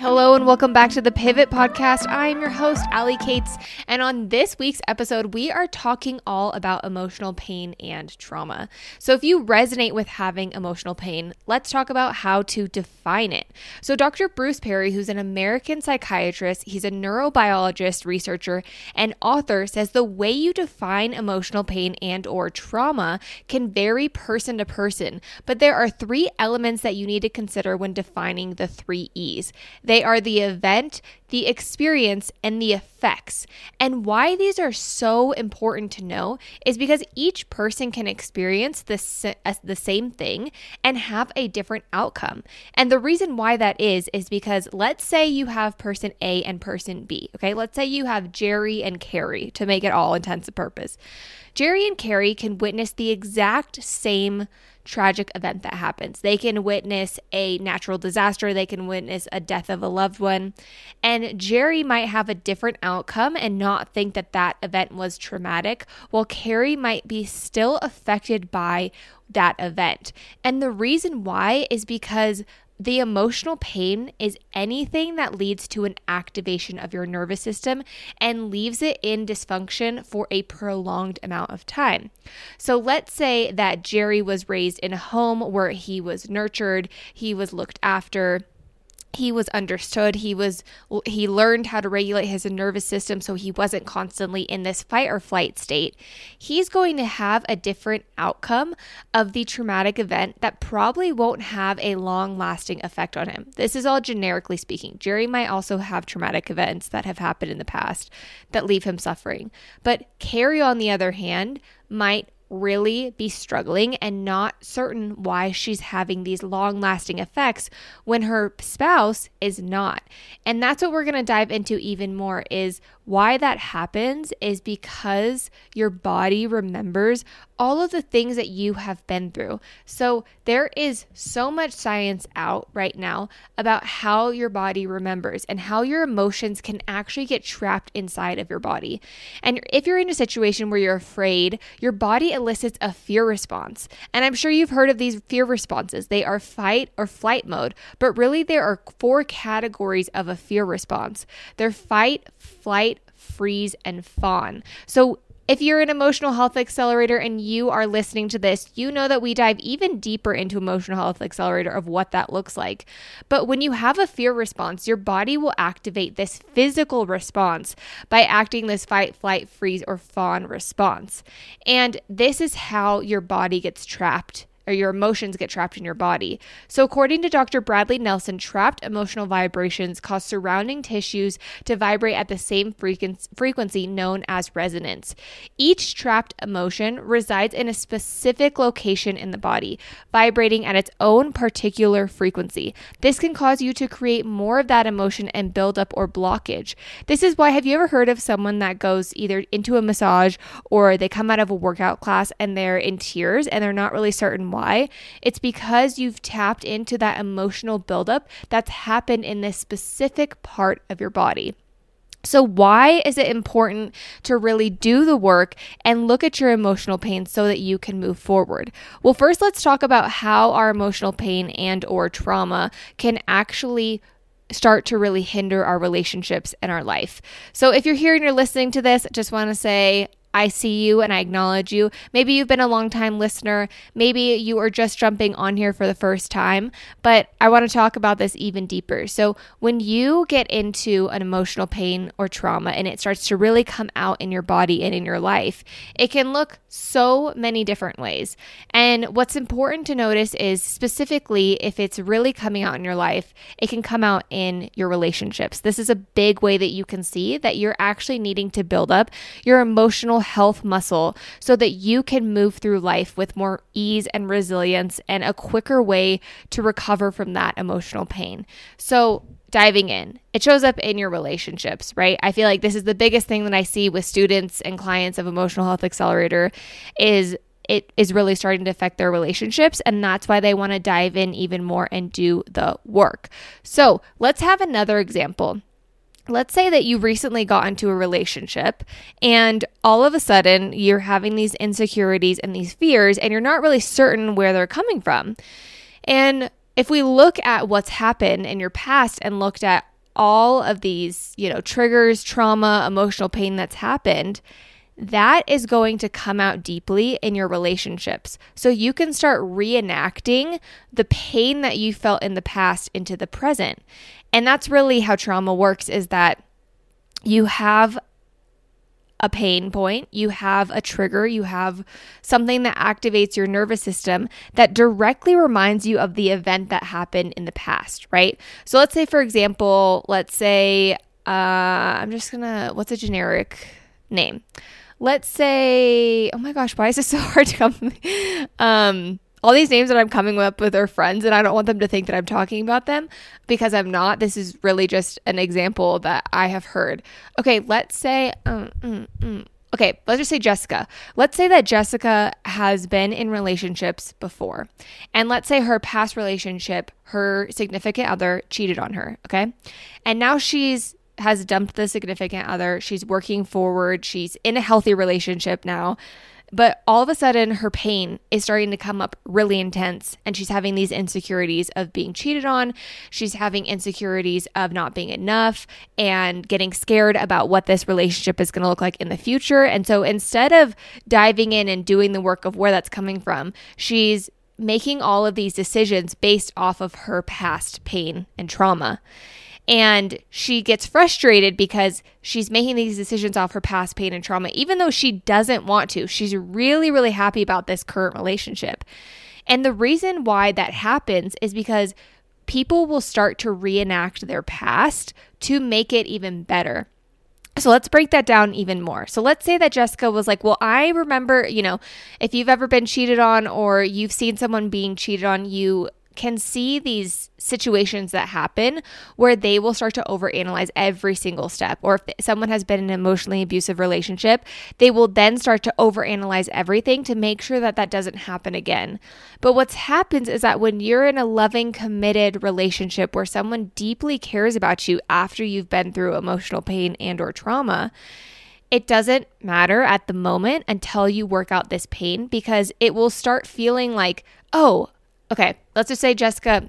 Hello and welcome back to the Pivot Podcast. I am your host, Ali Cates, and on this week's episode, we are talking all about emotional pain and trauma. So, if you resonate with having emotional pain, let's talk about how to define it. So, Dr. Bruce Perry, who's an American psychiatrist, he's a neurobiologist, researcher, and author, says the way you define emotional pain and or trauma can vary person to person, but there are three elements that you need to consider when defining the three E's. They are the event, the experience, and the effects. And why these are so important to know is because each person can experience the, uh, the same thing and have a different outcome. And the reason why that is, is because let's say you have person A and person B. Okay, let's say you have Jerry and Carrie to make it all intents and purpose. Jerry and Carrie can witness the exact same tragic event that happens. They can witness a natural disaster, they can witness a death of a loved one. And Jerry might have a different outcome and not think that that event was traumatic, while Carrie might be still affected by that event. And the reason why is because the emotional pain is anything that leads to an activation of your nervous system and leaves it in dysfunction for a prolonged amount of time. So, let's say that Jerry was raised in a home where he was nurtured, he was looked after he was understood. He was he learned how to regulate his nervous system so he wasn't constantly in this fight or flight state. He's going to have a different outcome of the traumatic event that probably won't have a long lasting effect on him. This is all generically speaking. Jerry might also have traumatic events that have happened in the past that leave him suffering. But carrie on the other hand might really be struggling and not certain why she's having these long lasting effects when her spouse is not. And that's what we're going to dive into even more is why that happens is because your body remembers all of the things that you have been through. So, there is so much science out right now about how your body remembers and how your emotions can actually get trapped inside of your body. And if you're in a situation where you're afraid, your body elicits a fear response. And I'm sure you've heard of these fear responses. They are fight or flight mode, but really there are four categories of a fear response. They're fight, flight, freeze, and fawn. So if you're an emotional health accelerator and you are listening to this, you know that we dive even deeper into emotional health accelerator of what that looks like. But when you have a fear response, your body will activate this physical response by acting this fight, flight, freeze, or fawn response. And this is how your body gets trapped or your emotions get trapped in your body. So, according to Dr. Bradley Nelson, trapped emotional vibrations cause surrounding tissues to vibrate at the same frequency known as resonance. Each trapped emotion resides in a specific location in the body, vibrating at its own particular frequency. This can cause you to create more of that emotion and build up or blockage. This is why, have you ever heard of someone that goes either into a massage or they come out of a workout class and they're in tears and they're not really certain why? Why? It's because you've tapped into that emotional buildup that's happened in this specific part of your body. So, why is it important to really do the work and look at your emotional pain so that you can move forward? Well, first let's talk about how our emotional pain and or trauma can actually start to really hinder our relationships and our life. So, if you're here and you're listening to this, just want to say I see you and I acknowledge you. Maybe you've been a long time listener. Maybe you are just jumping on here for the first time, but I want to talk about this even deeper. So, when you get into an emotional pain or trauma and it starts to really come out in your body and in your life, it can look so many different ways. And what's important to notice is specifically if it's really coming out in your life, it can come out in your relationships. This is a big way that you can see that you're actually needing to build up your emotional health muscle so that you can move through life with more ease and resilience and a quicker way to recover from that emotional pain. So, diving in. It shows up in your relationships, right? I feel like this is the biggest thing that I see with students and clients of Emotional Health Accelerator is it is really starting to affect their relationships and that's why they want to dive in even more and do the work. So, let's have another example let's say that you recently got into a relationship and all of a sudden you're having these insecurities and these fears and you're not really certain where they're coming from. And if we look at what's happened in your past and looked at all of these, you know, triggers, trauma, emotional pain that's happened, that is going to come out deeply in your relationships. So you can start reenacting the pain that you felt in the past into the present. And that's really how trauma works is that you have a pain point, you have a trigger, you have something that activates your nervous system that directly reminds you of the event that happened in the past, right? So let's say, for example, let's say, uh, I'm just gonna, what's a generic name? Let's say, oh my gosh, why is this so hard to come? um, all these names that I'm coming up with are friends, and I don't want them to think that I'm talking about them because I'm not. This is really just an example that I have heard. Okay, let's say, um, mm, mm. okay, let's just say Jessica. Let's say that Jessica has been in relationships before, and let's say her past relationship, her significant other cheated on her. Okay, and now she's has dumped the significant other. She's working forward. She's in a healthy relationship now. But all of a sudden, her pain is starting to come up really intense, and she's having these insecurities of being cheated on. She's having insecurities of not being enough and getting scared about what this relationship is going to look like in the future. And so instead of diving in and doing the work of where that's coming from, she's making all of these decisions based off of her past pain and trauma. And she gets frustrated because she's making these decisions off her past pain and trauma, even though she doesn't want to. She's really, really happy about this current relationship. And the reason why that happens is because people will start to reenact their past to make it even better. So let's break that down even more. So let's say that Jessica was like, Well, I remember, you know, if you've ever been cheated on or you've seen someone being cheated on, you can see these situations that happen where they will start to overanalyze every single step. Or if someone has been in an emotionally abusive relationship, they will then start to overanalyze everything to make sure that that doesn't happen again. But what happens is that when you're in a loving, committed relationship where someone deeply cares about you after you've been through emotional pain and or trauma, it doesn't matter at the moment until you work out this pain because it will start feeling like, oh, okay, let's just say Jessica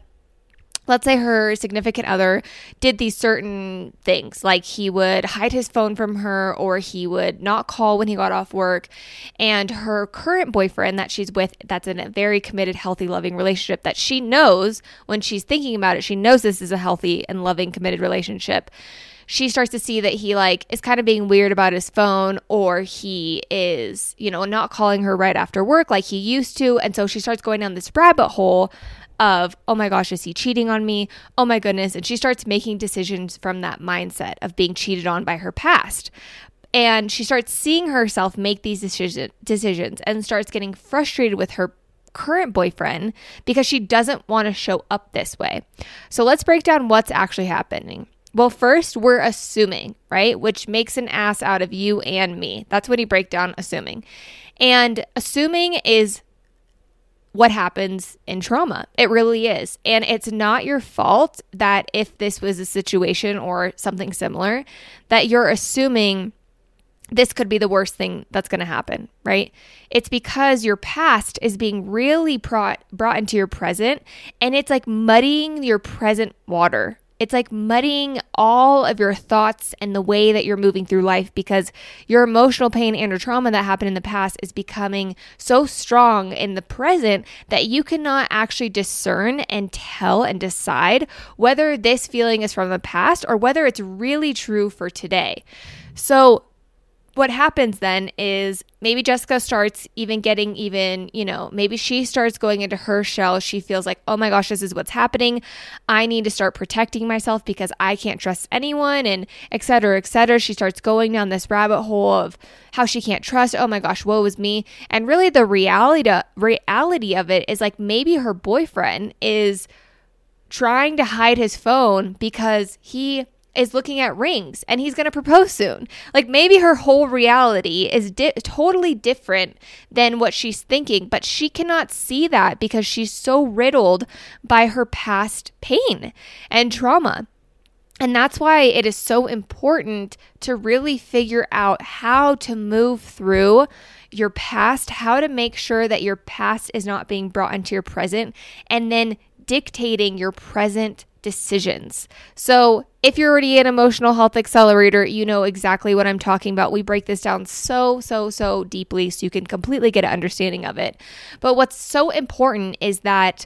let's say her significant other did these certain things like he would hide his phone from her or he would not call when he got off work. And her current boyfriend that she's with that's in a very committed healthy loving relationship that she knows when she's thinking about it she knows this is a healthy and loving committed relationship she starts to see that he like is kind of being weird about his phone or he is, you know, not calling her right after work like he used to. And so she starts going down this rabbit hole of, oh my gosh, is he cheating on me? Oh my goodness. And she starts making decisions from that mindset of being cheated on by her past. And she starts seeing herself make these decision, decisions and starts getting frustrated with her current boyfriend because she doesn't want to show up this way. So let's break down what's actually happening. Well, first, we're assuming, right? Which makes an ass out of you and me. That's what he break down assuming. And assuming is what happens in trauma. It really is. And it's not your fault that if this was a situation or something similar, that you're assuming this could be the worst thing that's going to happen, right? It's because your past is being really brought brought into your present and it's like muddying your present water, it's like muddying all of your thoughts and the way that you're moving through life because your emotional pain and your trauma that happened in the past is becoming so strong in the present that you cannot actually discern and tell and decide whether this feeling is from the past or whether it's really true for today. So, what happens then is maybe Jessica starts even getting even, you know, maybe she starts going into her shell. She feels like, oh my gosh, this is what's happening. I need to start protecting myself because I can't trust anyone and et cetera, et cetera. She starts going down this rabbit hole of how she can't trust. Oh my gosh, woe is me. And really the reality reality of it is like maybe her boyfriend is trying to hide his phone because he is looking at rings and he's going to propose soon. Like maybe her whole reality is di- totally different than what she's thinking, but she cannot see that because she's so riddled by her past pain and trauma. And that's why it is so important to really figure out how to move through your past, how to make sure that your past is not being brought into your present, and then dictating your present decisions. So, if you're already an emotional health accelerator, you know exactly what I'm talking about. We break this down so, so, so deeply so you can completely get an understanding of it. But what's so important is that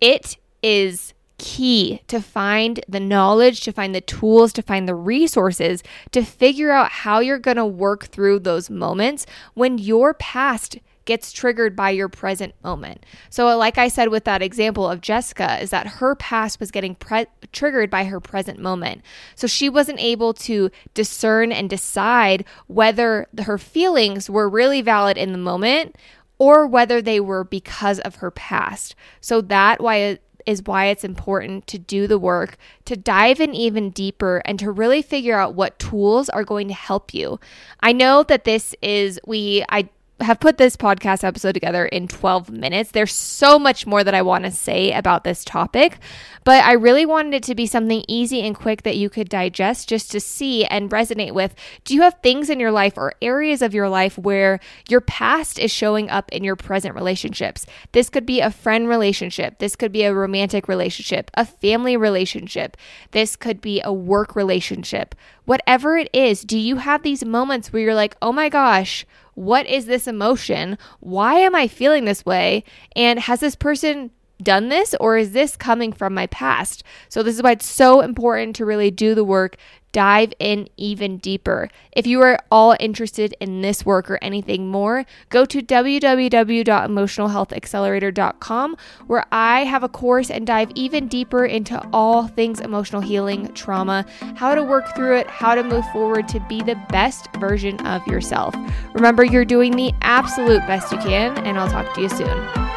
it is key to find the knowledge, to find the tools, to find the resources to figure out how you're going to work through those moments when your past gets triggered by your present moment. So, like I said with that example of Jessica, is that her past was getting pre- triggered by her present moment. So, she wasn't able to discern and decide whether her feelings were really valid in the moment or whether they were because of her past. So, that why is why it's important to do the work, to dive in even deeper, and to really figure out what tools are going to help you. I know that this is, we, I, have put this podcast episode together in 12 minutes. There's so much more that I want to say about this topic, but I really wanted it to be something easy and quick that you could digest just to see and resonate with. Do you have things in your life or areas of your life where your past is showing up in your present relationships? This could be a friend relationship, this could be a romantic relationship, a family relationship, this could be a work relationship. Whatever it is, do you have these moments where you're like, oh my gosh, what is this emotion? Why am I feeling this way? And has this person done this or is this coming from my past? So, this is why it's so important to really do the work dive in even deeper. If you are all interested in this work or anything more, go to www.emotionalhealthaccelerator.com where I have a course and dive even deeper into all things emotional healing, trauma, how to work through it, how to move forward to be the best version of yourself. Remember, you're doing the absolute best you can, and I'll talk to you soon.